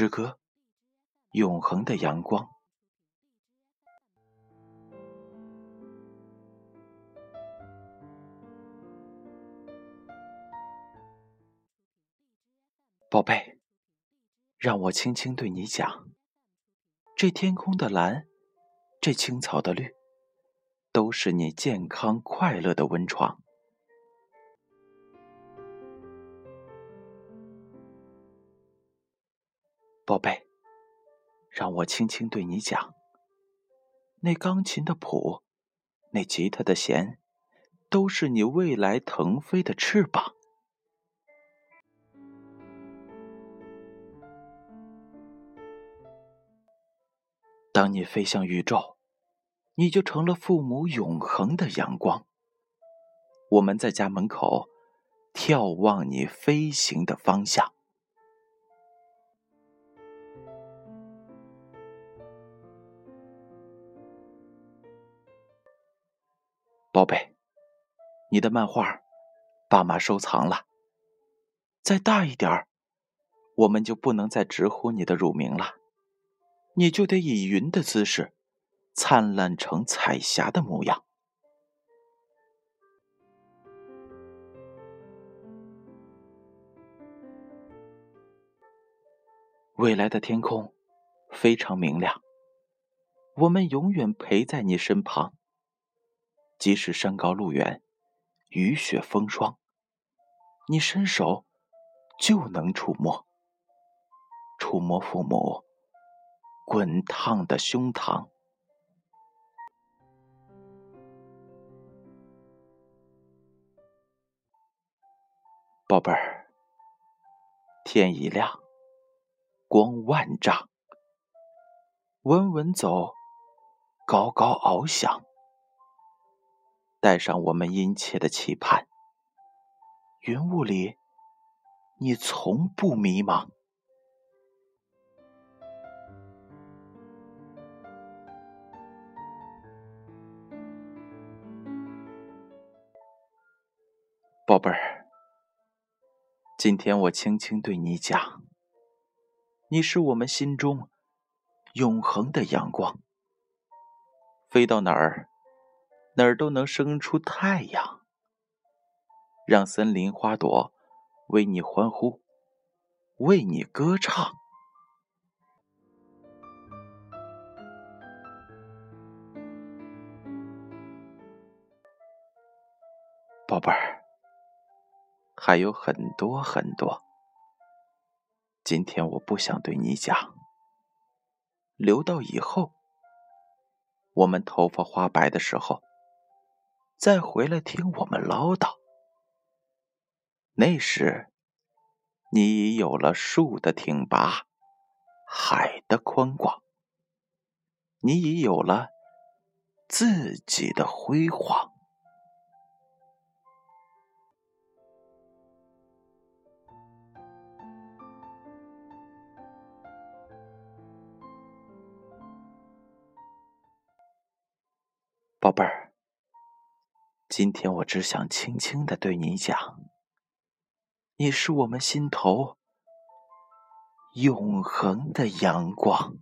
诗歌，永恒的阳光。宝贝，让我轻轻对你讲：这天空的蓝，这青草的绿，都是你健康快乐的温床。宝贝，让我轻轻对你讲。那钢琴的谱，那吉他的弦，都是你未来腾飞的翅膀。当你飞向宇宙，你就成了父母永恒的阳光。我们在家门口眺望你飞行的方向。宝贝，你的漫画，爸妈收藏了。再大一点儿，我们就不能再直呼你的乳名了，你就得以云的姿势，灿烂成彩霞的模样。未来的天空非常明亮，我们永远陪在你身旁。即使山高路远，雨雪风霜，你伸手就能触摸，触摸父母滚烫的胸膛。宝贝儿，天一亮，光万丈，稳稳走，高高翱翔。带上我们殷切的期盼，云雾里，你从不迷茫，宝贝儿。今天我轻轻对你讲，你是我们心中永恒的阳光，飞到哪儿？哪儿都能生出太阳，让森林花朵为你欢呼，为你歌唱，宝贝儿，还有很多很多。今天我不想对你讲，留到以后，我们头发花白的时候。再回来听我们唠叨。那时，你已有了树的挺拔，海的宽广，你已有了自己的辉煌。宝贝儿。今天我只想轻轻的对你讲，你是我们心头永恒的阳光。